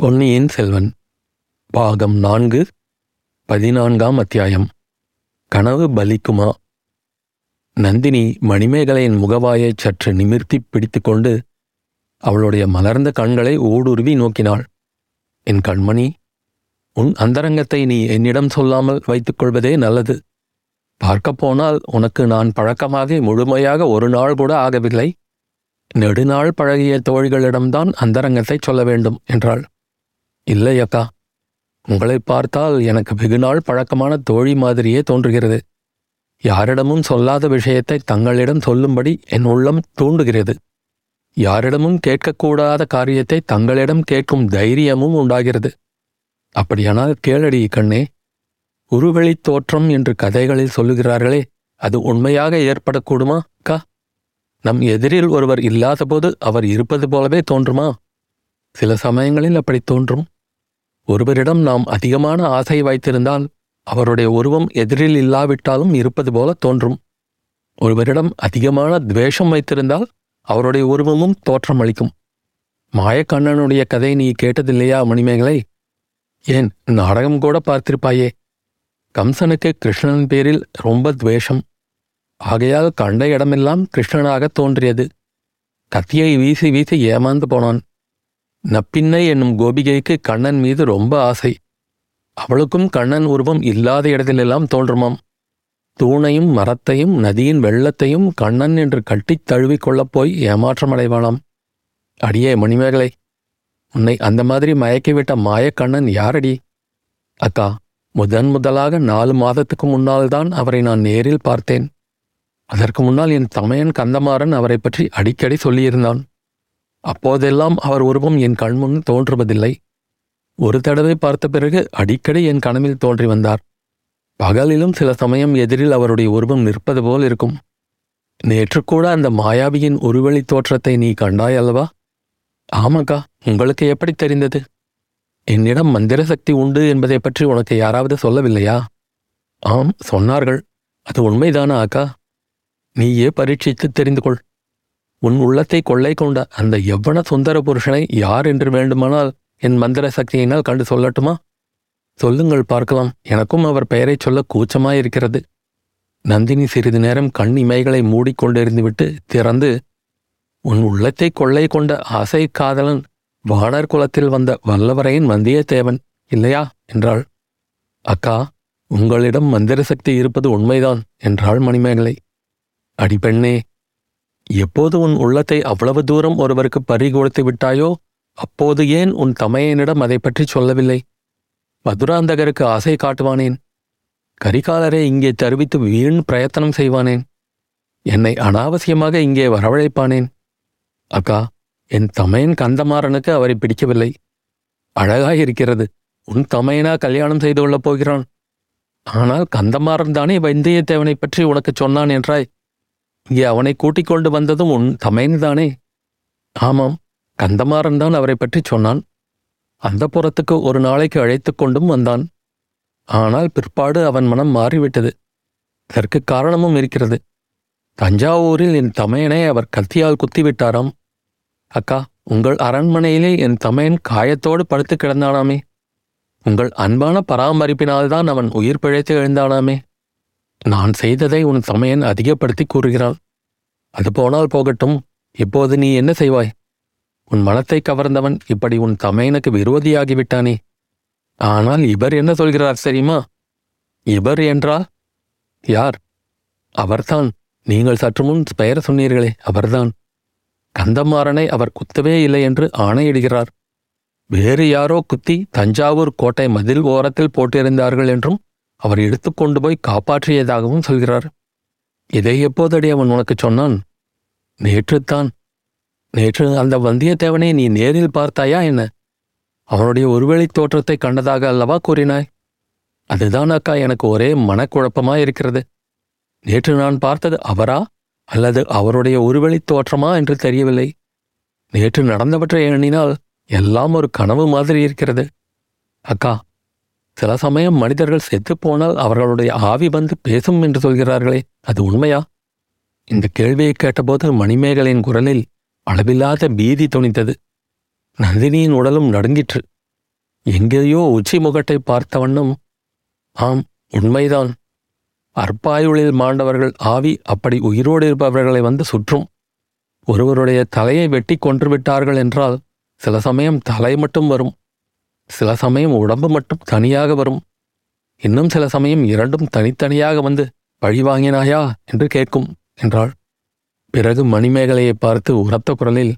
பொன்னியின் செல்வன் பாகம் நான்கு பதினான்காம் அத்தியாயம். கனவு பலிக்குமா? நந்தினி மணிமேகலையின் முகவாயைச் சற்று நிமிர்த்தி பிடித்துக்கொண்டு அவளுடைய மலர்ந்த கண்களை ஊடுருவி நோக்கினாள். என் கண்மணி உன் அந்தரங்கத்தை நீ என்னிடம் சொல்லாமல் வைத்துக்கொள்வதே நல்லது. பார்க்கப் போனால் உனக்கு நான் பழக்கமாகி முழுமையாக ஒரு நாள் கூட ஆகவில்லை. நெடுநாள் பழகிய தோழிகளிடம்தான் அந்தரங்கத்தை சொல்ல வேண்டும் என்றாள். இல்லை அக்கா. உங்களை பார்த்தால் எனக்கு வெகுநாள் பழக்கமான தோழி மாதிரியே தோன்றுகிறது. யாரிடமும் சொல்லாத விஷயத்தை தங்களிடம் சொல்லும்படி என் உள்ளம் தூண்டுகிறது. யாரிடமும் கேட்கக்கூடாத காரியத்தை தங்களிடம் கேட்கும் தைரியமும் உண்டாகிறது. அப்படியானால் கேளடி கண்ணே. உருவெளித் தோற்றம் என்று கதைகளில் சொல்லுகிறார்களே அது உண்மையாக ஏற்படக்கூடுமா அக்கா? நம் எதிரில் ஒருவர் இல்லாதபோது அவர் இருப்பது போலவே தோன்றுமா? சில சமயங்களில் அப்படி தோன்றும். ஒருவரிடம் நாம் அதிகமான ஆசை வைத்திருந்தால் அவருடைய உருவம் எதிரில் இல்லாவிட்டாலும் இருப்பது போல தோன்றும். ஒருவரிடம் அதிகமான துவேஷம் வைத்திருந்தால் அவருடைய உருவமும் தோற்றமளிக்கும். மாயக்கண்ணனுடைய கதை நீ கேட்டதில்லையா மணிமேகலை? ஏன் நாடகம் கூட பார்த்திருப்பாயே. கம்சனுக்கு கிருஷ்ணன் பேரில் ரொம்ப துவேஷம். ஆகையால் கண்ட இடமெல்லாம் கிருஷ்ணனாக தோன்றியது. கத்தியை வீசி வீசி ஏமாந்து போனான். நப்பின்னை என்னும் கோபிகைக்கு கண்ணன் மீது ரொம்ப ஆசை. அவளுக்கும் கண்ணன் உருவம் இல்லாத இடத்திலெல்லாம் தோன்றுமாம். தூணையும் மரத்தையும் நதியின் வெள்ளத்தையும் கண்ணன் என்று கட்டித் தழுவிக் கொள்ளப் போய் ஏமாற்றமடைவானாம். அடியே மணிமேகலை உன்னை அந்த மாதிரி மயக்கிவிட்ட மாயக்கண்ணன் யாரடி? அக்கா முதன் முதலாக நாலு மாதத்துக்கு முன்னால்தான் அவரை நான் நேரில் பார்த்தேன். அதற்கு முன்னால் என் தமையன் கந்தமாறன் அவரை பற்றி அடிக்கடி சொல்லியிருந்தான். அப்போதெல்லாம் அவர் உருவம் என் கண்முன் தோன்றுவதில்லை. ஒரு தடவை பார்த்த பிறகு அடிக்கடி என் கனவில் தோன்றி வந்தார். பகலிலும் சில சமயம் எதிரில் அவருடைய உருவம் நிற்பது போல் இருக்கும். நேற்று கூட அந்த மாயாவியின் உருவழி தோற்றத்தை நீ கண்டாய் அல்லவா? ஆமாக்கா உங்களுக்கு எப்படி தெரிந்தது? என்னிடம் மந்திர சக்தி உண்டு என்பதை பற்றி உனக்கு யாராவது சொல்லவில்லையா? ஆம் சொன்னார்கள். அது உண்மைதானா அக்கா? நீயே பரீட்சித்து தெரிந்து கொள் உன் உள்ளத்தை கொள்ளை கொண்ட அந்த எவ்வன சுந்தர புருஷனை யார் என்று வேண்டுமானால் என் மந்திர சக்தியினால் கண்டு சொல்லட்டுமா? சொல்லுங்கள் பார்க்கலாம். எனக்கும் அவர் பெயரைச் சொல்ல கூச்சமாயிருக்கிறது. நந்தினி சிறிது நேரம் கண் இமைகளை மூடிக்கொண்டிருந்துவிட்டு திறந்து உன் உள்ளத்தை கொள்ளை கொண்ட ஆசை காதலன் வானர் குலத்தில் வந்த வல்லவரையின் வந்தியத்தேவன் இல்லையா? என்றாள். அக்கா உங்களிடம் மந்திர சக்தி இருப்பது உண்மைதான் என்றாள் மணிமேகலை. அடிபெண்ணே எப்போது உன் உள்ளத்தை அவ்வளவு தூரம் ஒருவருக்கு பறி கொடுத்து விட்டாயோ அப்போது ஏன் உன் தமையனிடம் அதை பற்றி சொல்லவில்லை? மதுராந்தகருக்கு ஆசை காட்டுவானேன். கரிகாலரை இங்கே தருவித்து வீண் பிரயத்தனம் செய்வானேன். என்னை அனாவசியமாக இங்கே வரவழைப்பானேன். அக்கா என் தமையன் கந்தமாறனுக்கு அவரை பிடிக்கவில்லை. அழகாயிருக்கிறது. உன் தமையனா கல்யாணம் செய்து கொள்ளப் போகிறான். ஆனால் கந்தமாறன் தானே வந்தியத்தேவனை பற்றி உனக்கு சொன்னான் என்றாய். இங்கே அவனை கூட்டிக் கொண்டு வந்ததும் உன் தமையன்தானே ஆமாம் கந்தமாறன் தான் அவரை பற்றி சொன்னான். அந்த புறத்துக்கு ஒரு நாளைக்கு அழைத்துக் கொண்டும் வந்தான். ஆனால் பிற்பாடு அவன் மனம் மாறிவிட்டது. இதற்கு காரணமும் இருக்கிறது. தஞ்சாவூரில் என் தமையனை அவர் கத்தியால் குத்திவிட்டாராம். அக்கா உங்கள் அரண்மனையிலே என் தமையன் காயத்தோடு படுத்து கிடந்தானாமே. உங்கள் அன்பான பராமரிப்பினால்தான் அவன் உயிர் பிழைத்து எழுந்தானாமே. நான் செய்ததை உன் தமையன் அதிகப்படுத்தி கூறுகிறாள் அது போனால் போகட்டும். இப்போது நீ என்ன செய்வாய்? உன் மனத்தை கவர்ந்தவன் இப்படி உன் தமையனுக்கு விரோதியாகிவிட்டானே. ஆனால் இவர் என்ன சொல்கிறார் சரியுமா இவர் என்றால்? யார்? அவர்தான். நீங்கள் சற்று முன் பெயர் சொன்னீர்களே அவர்தான். கந்தமாறனை அவர் குத்தவே இல்லை என்று ஆணையிடுகிறார். வேறு யாரோ குத்தி தஞ்சாவூர் கோட்டை மதில் ஓரத்தில் போட்டிருந்தார்கள் என்றும் அவர் எடுத்துக்கொண்டு போய் காப்பாற்றியதாகவும் சொல்கிறார். இதை எப்போதடி அவன் உனக்கு சொன்னான்? நேற்றுத்தான். நேற்று அந்த வந்தியத்தேவனை நீ நேரில் பார்த்தாயா என்ன? அவனுடைய ஒருவேளை தோற்றத்தை கண்டதாக அல்லவா கூறினாய்? அதுதான் அக்கா எனக்கு ஒரே மனக்குழப்பமாயிருக்கிறது. நேற்று நான் பார்த்தது அவரா? அல்லது அவருடைய ஒருவழி தோற்றமா என்று தெரியவில்லை. நேற்று நடந்தவற்றை எண்ணினால் எல்லாம் ஒரு கனவு மாதிரி இருக்கிறது. அக்கா சில சமயம் மனிதர்கள் செத்துப்போனால் அவர்களுடைய ஆவி வந்து பேசும் என்று சொல்கிறார்களே அது உண்மையா? இந்த கேள்வியை கேட்டபோது மணிமேகலின் குரலில் அளவில்லாத பீதி துணித்தது நந்தினியின் உடலும் நடுங்கிற்று. எங்கேயோ உச்சி முகட்டை பார்த்த வண்ணம் ஆம் உண்மைதான். அற்பாயுளில் மாண்டவர்கள் ஆவி அப்படி உயிரோடு இருப்பவர்களை வந்து சுற்றும். ஒருவருடைய தலையை வெட்டி கொன்று விட்டார்கள் என்றால் சில சமயம் தலை மட்டும் வரும். சில சமயம் உடம்பு மட்டும் தனியாக வரும். இன்னும் சில சமயம் இரண்டும் தனித்தனியாக வந்து பழி வாங்கினாயா என்று கேட்கும் என்றாள். பிறகு மணிமேகலையை பார்த்து உரத்த குரலில்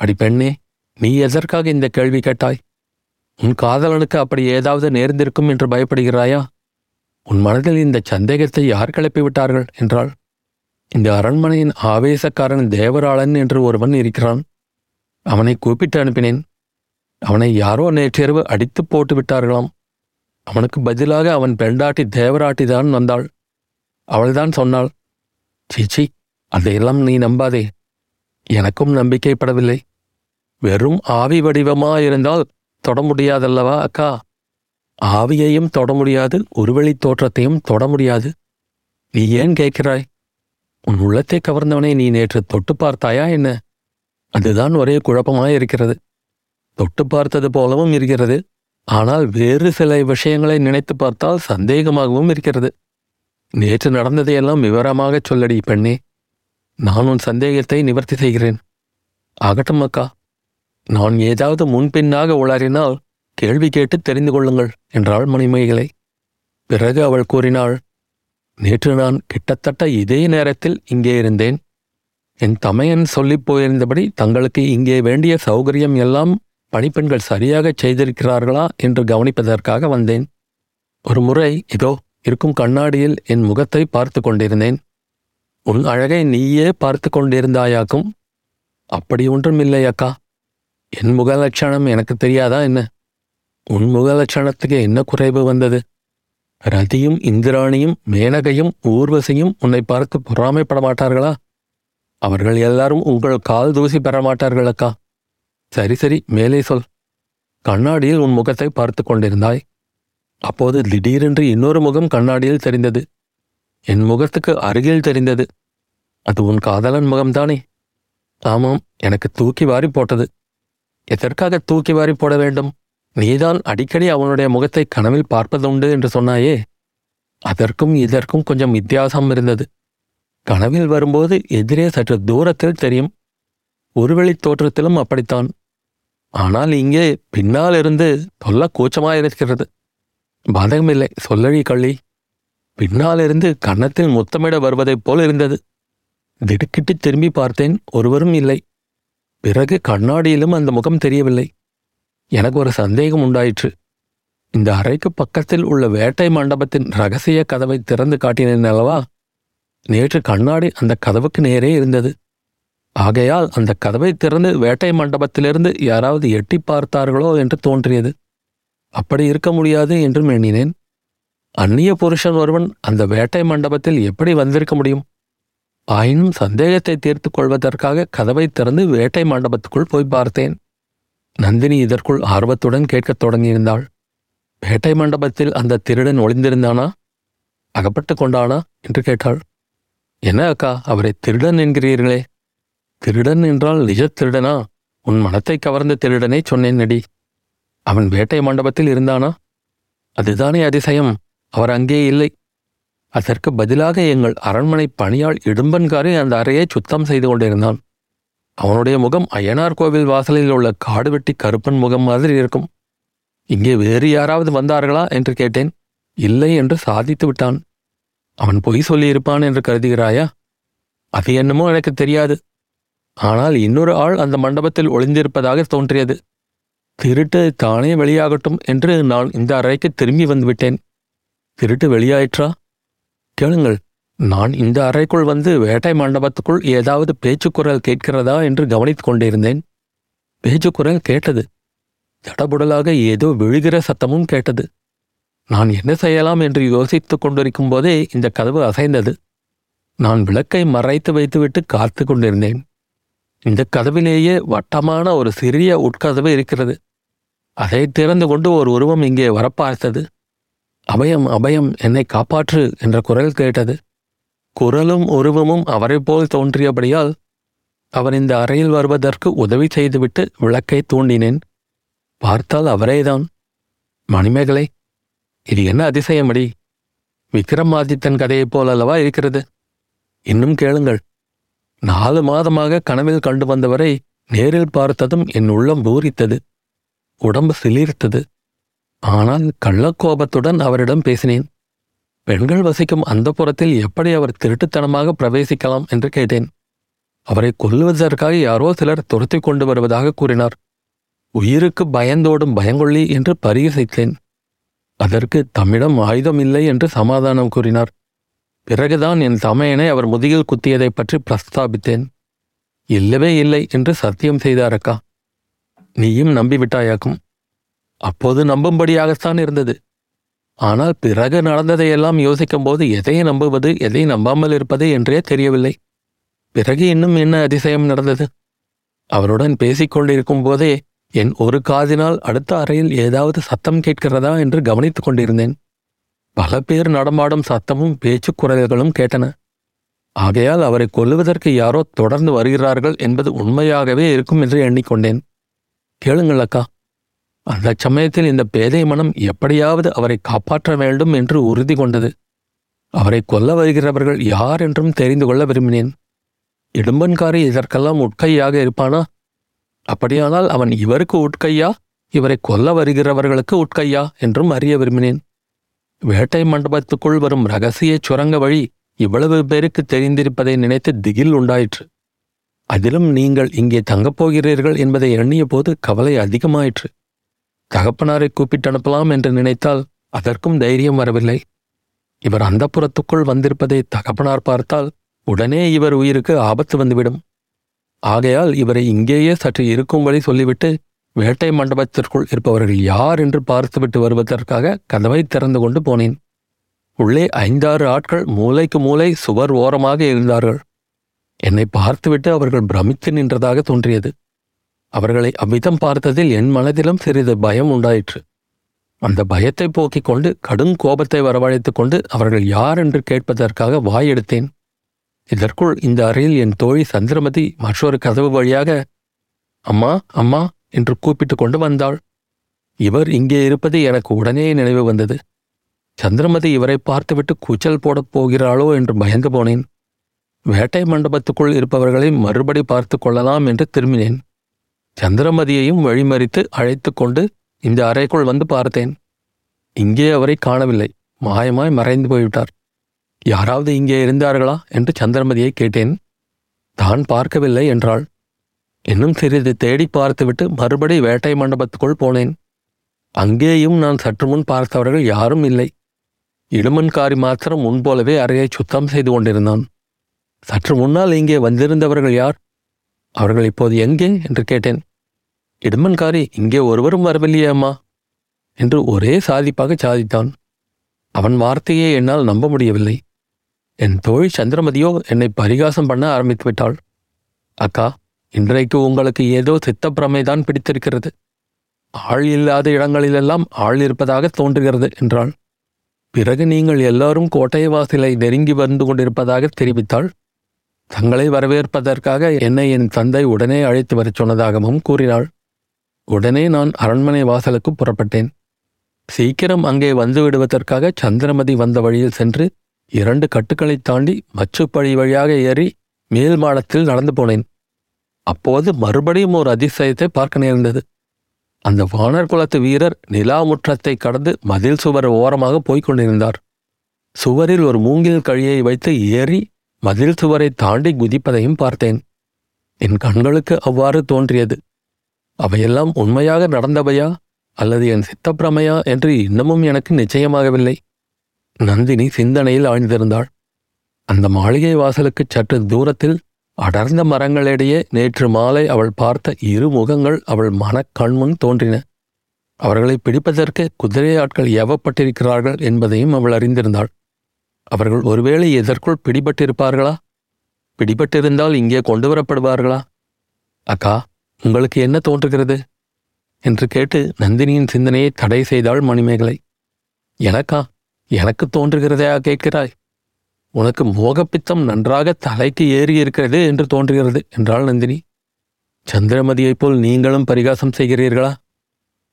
அடி பெண்ணே நீ எதற்காக இந்த கேள்வி கேட்டாய்? உன் காதலனுக்கு அப்படி ஏதாவது நேர்ந்திருக்கும் என்று பயப்படுகிறாயா? உன் மனதில் இந்த சந்தேகத்தை யார் கிளப்பி விட்டார்கள் என்றாள். இந்த அரண்மனையின் ஆவேசக்காரன் தேவராளன் என்று ஒருவன் இருக்கிறான். அவனை கூப்பிட்டு அனுப்பினேன். அவனை யாரோ நேற்றிரவு அடித்துப் போட்டு விட்டார்களாம். அவனுக்கு பதிலாக அவன் பெண்டாட்டி தேவராட்டி தான் வந்தாள். அவள்தான் சொன்னாள் சீச்சி அதையெல்லாம் நீ நம்பாதே. எனக்கும் நம்பிக்கைப்படவில்லை. வெறும் ஆவி வடிவமாயிருந்தால் தொட முடியாதல்லவா அக்கா? ஆவியையும் தொட முடியாது ஒருவழி தோற்றத்தையும் தொட முடியாது. நீ ஏன் கேட்கிறாய்? உன் உள்ளத்தை கவர்ந்தவனை நீ நேற்று தொட்டு பார்த்தாயா என்ன? அதுதான் ஒரே குழப்பமாயிருக்கிறது. தொட்டு பார்த்தது போலவும் இருக்கிறது. ஆனால் வேறு சில விஷயங்களை நினைத்து பார்த்தால் சந்தேகமாகவும் இருக்கிறது. நேற்று நடந்ததையெல்லாம் விவரமாகச் சொல்லடி பெண்ணே. நான் உன் சந்தேகத்தை நிவர்த்தி செய்கிறேன். ஆகட்டும் அக்கா. நான் ஏதாவது முன்பின்னாக உளறினால் கேள்வி கேட்டு தெரிந்து கொள்ளுங்கள் என்றாள் மணிமேகலை. பிறகு அவள் கூறினாள் நேற்று நான் கிட்டத்தட்ட இதே நேரத்தில் இங்கே இருந்தேன். என் தமையன் சொல்லிப் போயிருந்தபடி தங்களுக்கு இங்கே வேண்டிய சௌகரியம் எல்லாம் பணிப்பெண்கள் சரியாகச் செய்திருக்கிறார்களா என்று கவனிப்பதற்காக வந்தேன். ஒரு முறை இதோ இருக்கும் கண்ணாடியில் என் முகத்தை பார்த்து கொண்டிருந்தேன். உன் அழகை நீயே பார்த்து கொண்டிருந்தாயாக்கும்? அப்படி ஒன்றும் இல்லை அக்கா. என் முக லட்சணம் எனக்கு தெரியாதா என்ன? உன் முக லட்சணத்துக்கு என்ன குறைவு வந்தது? ரதியும் இந்திராணியும் மேனகையும் ஊர்வசியும் உன்னை பார்த்து பொறாமைப்பட மாட்டார்களா அவர்கள் எல்லாரும் உங்கள் கால் தூசி பெற மாட்டார்கள் அக்கா. சரி சரி மேலே சொல். கண்ணாடியில் உன் முகத்தை பார்த்து கொண்டிருந்தாய். அப்போது திடீரென்று இன்னொரு முகம் கண்ணாடியில் தெரிந்தது. என் முகத்துக்கு அருகில் தெரிந்தது. அது உன் காதலன் முகம்தானே. ஆமாம் எனக்கு தூக்கி வாரி போட்டது. எதற்காக தூக்கி வாரி போட வேண்டும்? நீதான் அடிக்கடி அவனுடைய முகத்தை கனவில் பார்ப்பதுண்டு என்று சொன்னாயே. அதற்கும் இதற்கும் கொஞ்சம் வித்தியாசம் இருந்தது. கனவில் வரும்போது எதிரே சற்று தூரத்தில் தெரியும். ஒருவெளி தோற்றத்திலும் அப்படித்தான். ஆனால் இங்கே பின்னால் இருந்து தொல்ல கூச்சமாயிருக்கிறது பதகமில்லை சொல்லழி கள்ளி. பின்னாலிருந்து கன்னத்தில் முத்தமிட வருவதைப் போல் இருந்தது. திடுக்கிட்டு திரும்பி பார்த்தேன் ஒருவரும் இல்லை. பிறகு கண்ணாடியிலும் அந்த முகம் தெரியவில்லை. எனக்கு ஒரு சந்தேகம் உண்டாயிற்று. இந்த அறைக்கு பக்கத்தில் உள்ள வேட்டை மண்டபத்தின் ரகசிய கதவை திறந்து காட்டினேன் அல்லவா? நேற்று கண்ணாடி அந்த கதவுக்கு நேரே இருந்தது. ஆகையால் அந்த கதவை திறந்து வேட்டை மண்டபத்திலிருந்து யாராவது எட்டி பார்த்தார்களோ என்று தோன்றியது. அப்படி இருக்க முடியாது என்றும் எண்ணினேன். அந்நிய புருஷன் ஒருவன் அந்த வேட்டை மண்டபத்தில் எப்படி வந்திருக்க முடியும்? ஆயினும் சந்தேகத்தை தீர்த்து கொள்வதற்காக கதவை திறந்து வேட்டை மண்டபத்துக்குள் போய் பார்த்தேன். நந்தினி இதற்குள் ஆர்வத்துடன் கேட்கத் தொடங்கியிருந்தாள். வேட்டை மண்டபத்தில் அந்த திருடன் ஒளிந்திருந்தானா? அகப்பட்டு கொண்டானா? என்று கேட்டாள். என்ன அக்கா அவரை திருடன் என்கிறீர்களே. திருடன் என்றால் நிஜ திருடனா? உன் மனத்தை கவர்ந்த திருடனை சொன்னேன் நடி அவன் வேட்டை மண்டபத்தில் இருந்தானா? அதுதானே அதிசயம். அவர் அங்கே இல்லை. அதற்கு பதிலாக எங்கள் அரண்மனை பணியாள் இடும்பன்காரே அந்த அறையை சுத்தம் செய்து கொண்டிருந்தான். அவனுடைய முகம் அய்யனார் கோவில் வாசலில் உள்ள காடு வெட்டி கருப்பன் முகம் மாதிரி இருக்கும். இங்கே வேறு யாராவது வந்தார்களா என்று கேட்டேன். இல்லை என்று சாதித்து விட்டான். அவன் பொய் சொல்லியிருப்பான் என்று கருதுகிறாயா? அது என்னமோ எனக்கு தெரியாது. ஆனால் இன்னொரு ஆள் அந்த மண்டபத்தில் ஒளிந்திருப்பதாக தோன்றியது. திருட்டு தானே வெளியாகட்டும் என்று நான் இந்த அறைக்கு திரும்பி வந்துவிட்டேன். திருட்டு வெளியாயிற்றா? கேளுங்கள் நான் இந்த அறைக்குள் வந்து வேட்டை மண்டபத்துக்குள் ஏதாவது பேச்சுக்குரல் கேட்கிறதா என்று கவனித்துக் கொண்டிருந்தேன். பேச்சுக்குரல் கேட்டது. தடபுடலாக ஏதோ விழுகிற சத்தமும் கேட்டது. நான் என்ன செய்யலாம் என்று யோசித்துக் கொண்டிருக்கும் போதே இந்த கதவு அசைந்தது. நான் விளக்கை மறைத்து வைத்துவிட்டு காத்து கொண்டிருந்தேன். இந்த கதவிலேயே வட்டமான ஒரு சிறிய உட்கதவு இருக்கிறது. அதை திறந்து கொண்டு ஒரு உருவம் இங்கே வரப்பார்த்தது. அபயம் அபயம் என்னை காப்பாற்று என்ற குரல் கேட்டது. குரலும் உருவமும் அவரைப் போல் தோன்றியபடியால் அவர் இந்த அறையில் வருவதற்கு உதவி செய்துவிட்டு விளக்கை தூண்டினேன். பார்த்தால் அவரேதான். மணிமேகலை இது என்ன அதிசயமடி? விக்ரமாதித்தன் கதையைப் போலல்லவா இருக்கிறது? இன்னும் கேளுங்கள். நாலு மாதமாக கனவில் கண்டு வந்தவரை நேரில் பார்த்ததும் என் உள்ளம் பூரித்தது உடம்பு சிலிர்த்தது. ஆனால் கள்ளக்கோபத்துடன் அவரிடம் பேசினேன் பெண்கள் வசிக்கும் அந்த புறத்தில் எப்படி அவர் திருட்டுத்தனமாக பிரவேசிக்கலாம்? என்று கேட்டேன். அவரை கொல்லுவதற்காக யாரோ சிலர் துரத்தி கொண்டு வருவதாக கூறினார். உயிருக்கு பயந்தோடும் பயங்கொள்ளி என்று பரிகசித்தேன். அதற்கு தம்மிடம் ஆயுதம் இல்லை என்று சமாதானம் கூறினார். பிறகுதான் என் தமையனை அவர் முதுகில் குத்தியதைப் பற்றி பிரஸ்தாபித்தேன். இல்லவே இல்லை என்று சத்தியம் செய்தார் அக்கா. நீயும் நம்பிவிட்டாயாக்கும். அப்போது நம்பும்படியாகத்தான் இருந்தது. ஆனால் பிறகு நடந்ததையெல்லாம் யோசிக்கும்போது எதை நம்புவது எதை நம்பாமல் இருப்பது என்றே தெரியவில்லை. பிறகு இன்னும் என்ன அதிசயம் நடந்தது? அவருடன் பேசிக்கொண்டிருக்கும் போதே என் ஒரு காதினால் அடுத்த அறையில் ஏதாவது சத்தம் கேட்கிறதா என்று கவனித்துக் கொண்டிருந்தேன். பல பேர் நடமாடும் சத்தமும் பேச்சுக் குரல்களும் கேட்டன. ஆகையால் அவரை கொல்லுவதற்கு யாரோ தொடர்ந்து வருகிறார்கள் என்பது உண்மையாகவே இருக்கும் என்று எண்ணிக்கொண்டேன். கேளுங்கள் அக்கா அந்த சமயத்தில் இந்த பேதை மனம் எப்படியாவது அவரை காப்பாற்ற வேண்டும் என்று உறுதி கொண்டது. அவரை கொல்ல வருகிறவர்கள் யார் என்றும் தெரிந்து கொள்ள விரும்பினேன். இடும்பன்காரி இதற்கெல்லாம் உட்கையாக இருப்பானா? அப்படியானால் அவன் இவருக்கு உட்கையா? இவரை கொல்ல வருகிறவர்களுக்கு உட்கையா? என்றும் அறிய விரும்பினேன். வேட்டை மண்டபத்துக்குள் வரும் ரகசிய சுரங்க வழி இவ்வளவு பேருக்கு தெரிந்திருப்பதை நினைத்து திகில் உண்டாயிற்று. அதிலும் நீங்கள் இங்கே தங்கப் போகிறீர்கள் என்பதை எண்ணிய போது கவலை அதிகமாயிற்று. தகப்பனாரை கூப்பிட்டு அனுப்பலாம் என்று நினைத்தால் அதற்கும் தைரியம் வரவில்லை. இவர் அந்த புறத்துக்குள் வந்திருப்பதை தகப்பனார் பார்த்தால் உடனே இவர் உயிருக்கு ஆபத்து வந்துவிடும். ஆகையால் இவரை இங்கேயே சற்று இருக்கும்படி சொல்லிவிட்டு வேட்டை மண்டபத்திற்குள் இருப்பவர்கள் யார் என்று பார்த்துவிட்டு வருவதற்காக கதவை திறந்து கொண்டு போனேன். உள்ளே ஐந்தாறு ஆட்கள் மூலைக்கு மூலை சுவர் ஓரமாக இருந்தார்கள். என்னை பார்த்துவிட்டு அவர்கள் பிரமித்து நின்றதாக தோன்றியது. அவர்களை அவ்விதம் பார்த்ததில் என் மனதிலும் சிறிது பயம் உண்டாயிற்று. அந்த பயத்தை போக்கிக் கொண்டு கடும் கோபத்தை வரவழைத்துக் கொண்டு அவர்கள் யார் என்று கேட்பதற்காக வாயெடுத்தேன் இதற்குள் இந்த அறையில் என் தோழி சந்திரமதி மற்றொரு கதவு வழியாக அம்மா அம்மா என்று கூப்பிட்டு கொண்டு வந்தாள். இவர் இங்கே இருப்பது எனக்கு உடனே நினைவு வந்தது. சந்திரமதி இவரை பார்த்துவிட்டு கூச்சல் போடப் போகிறாளோ என்று பயந்து போனேன். வேட்டை மண்டபத்துக்குள் இருப்பவர்களை மறுபடி பார்த்து கொள்ளலாம் என்று திரும்பினேன். சந்திரமதியையும் வழிமறித்து அழைத்து கொண்டு இந்த அறைக்குள் வந்து பார்த்தேன். இங்கே அவரை காணவில்லை. மாயமாய் மறைந்து போய்விட்டார். யாராவது இங்கே இருந்தார்களா? என்று சந்திரமதியை கேட்டேன். தான் பார்க்கவில்லை என்றாள். இன்னும் சிறிது தேடி பார்த்துவிட்டு மறுபடி வேட்டை மண்டபத்துக்குள் போனேன். அங்கேயும் நான் சற்று முன் பார்த்தவர்கள் யாரும் இல்லை. இடுமன்காரி மாத்திரம் முன்போலவே அறையை சுத்தம் செய்து கொண்டிருந்தான். சற்று முன்னால் இங்கே வந்திருந்தவர்கள் யார்? அவர்கள் இப்போது எங்கே? என்று கேட்டேன். இடுமன்காரி இங்கே ஒருவரும் வரவில்லையே அம்மா என்று ஒரே சாதிப்பாக சாதித்தான். அவன் வார்த்தையை என்னால் நம்ப முடியவில்லை. என் தோழி சந்திரமதியோ என்னை பரிகாசம் பண்ண ஆரம்பித்து விட்டாள் அக்கா இன்றைக்கு உங்களுக்கு ஏதோ சித்தப்பிரமைதான் பிடித்திருக்கிறது. ஆள் இல்லாத இடங்களிலெல்லாம் ஆள் இருப்பதாக தோன்றுகிறது என்றாள். பிறகு நீங்கள் எல்லாரும் கோட்டை வாசலை நெருங்கி வந்து கொண்டிருப்பதாக தெரிவித்தாள். தங்களை வரவேற்பதற்காக என்னை என் தந்தை உடனே அழைத்து வரச் சொன்னதாகவும் கூறினாள். உடனே நான் அரண்மனை வாசலுக்கு புறப்பட்டேன். சீக்கிரம் அங்கே வந்து விடுவதற்காக சந்திரமதி வந்த வழியில் சென்று இரண்டு கட்டுக்களைத் தாண்டி மச்சுப்பழி வழியாக ஏறி மேல் மாடத்தில் நடந்து போனேன். அப்போது மறுபடியும் ஒரு அதிசயத்தை பார்க்க நேர்ந்தது. அந்த வானர் குலத்து வீரர் நிலாமுற்றத்தை கடந்து மதில் சுவர் ஓரமாக போய்க் கொண்டிருந்தார். சுவரில் ஒரு மூங்கில் கழியை வைத்து ஏறி மதில் சுவரை தாண்டி குதிப்பதையும் பார்த்தேன். என் கண்களுக்கு அவ்வாறு தோன்றியது. அவையெல்லாம் உண்மையாக நடந்தவையா அல்லது என் சித்தப்பிரமையா என்று இன்னமும் எனக்கு நிச்சயமாகவில்லை. நந்தினி சிந்தனையில் ஆழ்ந்திருந்தாள். அந்த மாளிகை வாசலுக்குச் சற்று தூரத்தில் அடர்ந்த மரங்களிடையே நேற்று மாலை அவள் பார்த்த இரு முகங்கள் அவள் மனக்கண்முன் தோன்றின. அவர்களை பிடிப்பதற்கு குதிரை ஆட்கள் ஏவப்பட்டிருக்கிறார்கள் என்பதையும் அவள் அறிந்திருந்தாள். அவர்கள் ஒருவேளை எதற்குள் பிடிபட்டிருப்பார்களா? பிடிபட்டிருந்தால் இங்கே கொண்டு வரப்படுவார்களா? அக்கா உங்களுக்கு என்ன தோன்றுகிறது? என்று கேட்டு நந்தினியின் சிந்தனையை தடை செய்தாள் மணிமேகலை. எனக்கா எனக்கு தோன்றுகிறதையா கேட்கிறாய்? உனக்கு மோகப்பித்தம் நன்றாக தலைக்கு ஏறி இருக்கிறது என்று தோன்றுகிறது என்றாள் நந்தினி. சந்திரமதியைப் போல் நீங்களும் பரிகாசம் செய்கிறீர்களா?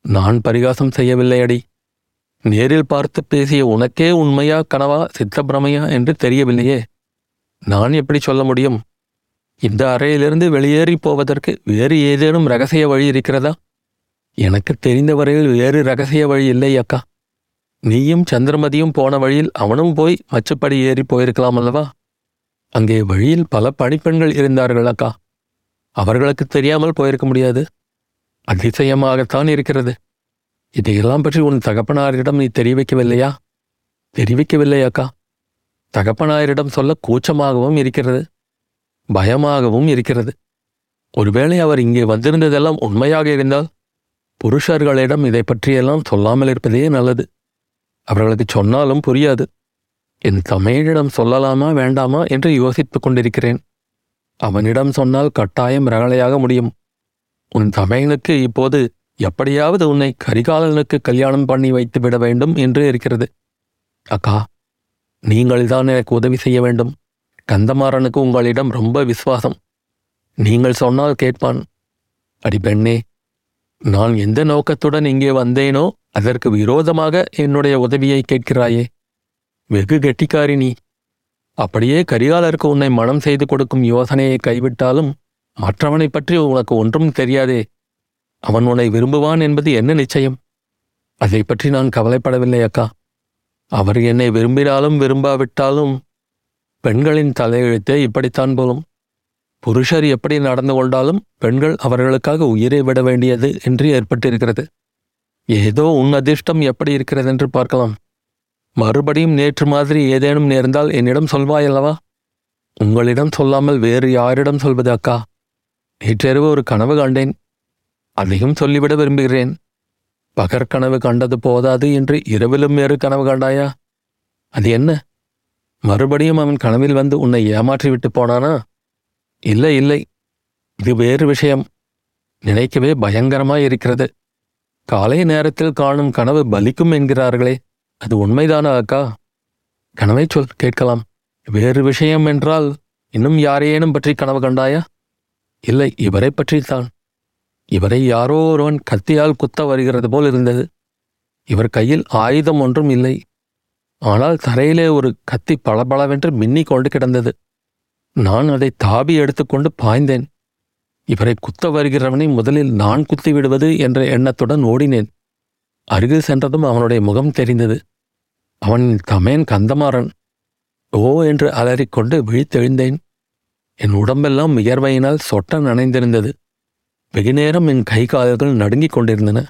நான் பரிகாசம் செய்யவில்லை அடி. நேரில் பார்த்து பேசிய உனக்கே உண்மையா கனவா சித்தப்பிரமையா என்று தெரியவில்லையே. நான் எப்படி சொல்ல முடியும்? இந்த அறையிலிருந்து வெளியேறி போவதற்கு வேறு ஏதேனும் ரகசிய வழி இருக்கிறதா? எனக்கு தெரிந்த வரையில் வேறு ரகசிய வழி இல்லை அக்கா. நீயும் சந்திரமதியும் போன வழியில் அவனும் போய் மச்சப்படி ஏறி போயிருக்கலாம் அல்லவா? அங்கே வழியில் பல பணிப்பெண்கள் இருந்தார்கள் அக்கா. அவர்களுக்கு தெரியாமல் போயிருக்க முடியாது. அதிசயமாகத்தான் இருக்கிறது. இதையெல்லாம் பற்றி உன் தகப்பனாரிடம் நீ தெரிவிக்கவில்லையா? தெரிவிக்கவில்லை அக்கா. தகப்பனாரிடம் சொல்ல கூச்சமாகவும் இருக்கிறது. பயமாகவும் இருக்கிறது. ஒருவேளை அவர் இங்கே வந்திருந்ததெல்லாம் உண்மையாக இருந்தால் புருஷர்களிடம் இதை பற்றியெல்லாம் சொல்லாமல் இருப்பதே நல்லது. அவர்களுக்கு சொன்னாலும் புரியாது. என் தமையனிடம் சொல்லலாமா வேண்டாமா என்று யோசித்துக் கொண்டிருக்கிறேன். அவனிடம் சொன்னால் கட்டாயம் ரகளையாக முடியும். உன் தமையனுக்கு இப்போது எப்படியாவது உன்னை கரிகாலனுக்கு கல்யாணம் பண்ணி வைத்து விட வேண்டும் என்று இருக்கிறது. அக்கா நீங்கள்தான் எனக்கு உதவி செய்ய வேண்டும். கந்தமாறனுக்கு உங்களிடம் ரொம்ப விசுவாசம். நீங்கள் சொன்னால் கேட்பான். அடி பெண்ணே நான் எந்த நோக்கத்துடன் இங்கே வந்தேனோ அதற்கு விரோதமாக என்னுடைய உதவியை கேட்கிறாயே. வெகு கெட்டிக்காரி நீ. அப்படியே கரிகாலருக்கு உன்னை மனம் செய்து கொடுக்கும் யோசனையை கைவிட்டாலும் மற்றவனைப் பற்றி உனக்கு ஒன்றும் தெரியாதே. அவன் உன்னை விரும்புவான் என்பது என்ன நிச்சயம்? அதை பற்றி நான் கவலைப்படவில்லை அக்கா. அவர் என்னை விரும்பினாலும் விரும்பாவிட்டாலும் பெண்களின் தலையெழுத்தே இப்படித்தான் போலும். புருஷர் எப்படி நடந்து கொண்டாலும் பெண்கள் அவர்களுக்காக உயிரை விட வேண்டியது என்று ஏற்பட்டிருக்கிறது. ஏதோ உன் அதிர்ஷ்டம் எப்படி இருக்கிறது என்று பார்க்கலாம். மறுபடியும் நேற்று மாதிரி ஏதேனும் நேர்ந்தால் என்னிடம் சொல்வாயல்லவா? உங்களிடம் சொல்லாமல் வேறு யாரிடம் சொல்வது அக்கா? நேற்றிரவு ஒரு கனவு கண்டேன். அதையும் சொல்லிவிட விரும்புகிறேன். பகற்கனவு கண்டது போதாது என்று இரவிலும் வேறு கனவு கண்டாயா? அது என்ன? மறுபடியும் அவன் கனவில் வந்து உன்னை ஏமாற்றி விட்டு போனானா? இல்லை இல்லை. இது வேறு விஷயம். நினைக்கவே பயங்கரமாய் இருக்கிறது. காலை நேரத்தில் காணும் கனவு பலிக்கும் என்கிறார்களே. அது உண்மைதானா அக்கா? கனவை சொல் கேட்கலாம். வேறு விஷயம் என்றால் இன்னும் யாரையேனும் பற்றி கனவு கண்டாயா? இல்லை இவரை பற்றித்தான். இவரை யாரோ ஒருவன் கத்தியால் குத்த வருகிறது போல் இருந்தது. இவர் கையில் ஆயுதம் ஒன்றும் இல்லை. ஆனால் தரையிலே ஒரு கத்தி பளபளவென்று மின்னிக் கொண்டு கிடந்தது. நான் அதை தாபி எடுத்துக்கொண்டு பாய்ந்தேன். இவரை குத்த வருகிறவனை முதலில் நான் குத்தி விடுவது என்ற எண்ணத்துடன் ஓடினேன். அருகில் சென்றதும் அவனுடைய முகம் தெரிந்தது. அவன் தமேன் கந்தமாறன். ஓ என்று அலறிக்கொண்டு விழித்தெழுந்தேன். என் உடம்பெல்லாம் வியர்வையினால் சொட்ட நனைந்திருந்தது. வெகுநேரம் என் கை கால்கள் நடுங்கிக் கொண்டிருந்தன.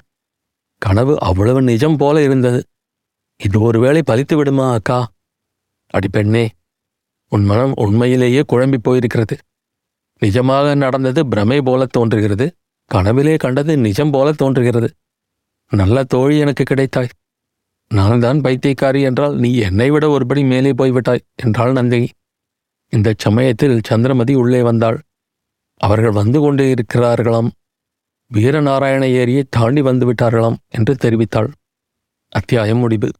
கனவு அவ்வளவு நிஜம் போல இருந்தது. இது ஒருவேளை பலித்து விடுமா அக்கா? அடிப்பெண்ணே உன் மனம் உண்மையிலேயே குழம்பி போயிருக்கிறது. நிஜமாக நடந்தது பிரமை போல தோன்றுகிறது. கனவிலே கண்டது நிஜம் போல தோன்றுகிறது. நல்ல தோழி எனக்கு கிடைத்தாய். நான் தான் பைத்தியக்காரி என்றால் நீ என்னை விட ஒருபடி மேலே போய்விட்டாய் என்றாள் நந்தினி. இந்தச் சமயத்தில் சந்திரமதி உள்ளே வந்தாள். அவர்கள் வந்து கொண்டே இருக்கிறார்களாம். வீரநாராயண ஏரியை தாண்டி வந்து விட்டார்களாம் என்று தெரிவித்தாள். அத்தியாயம் முடிவு.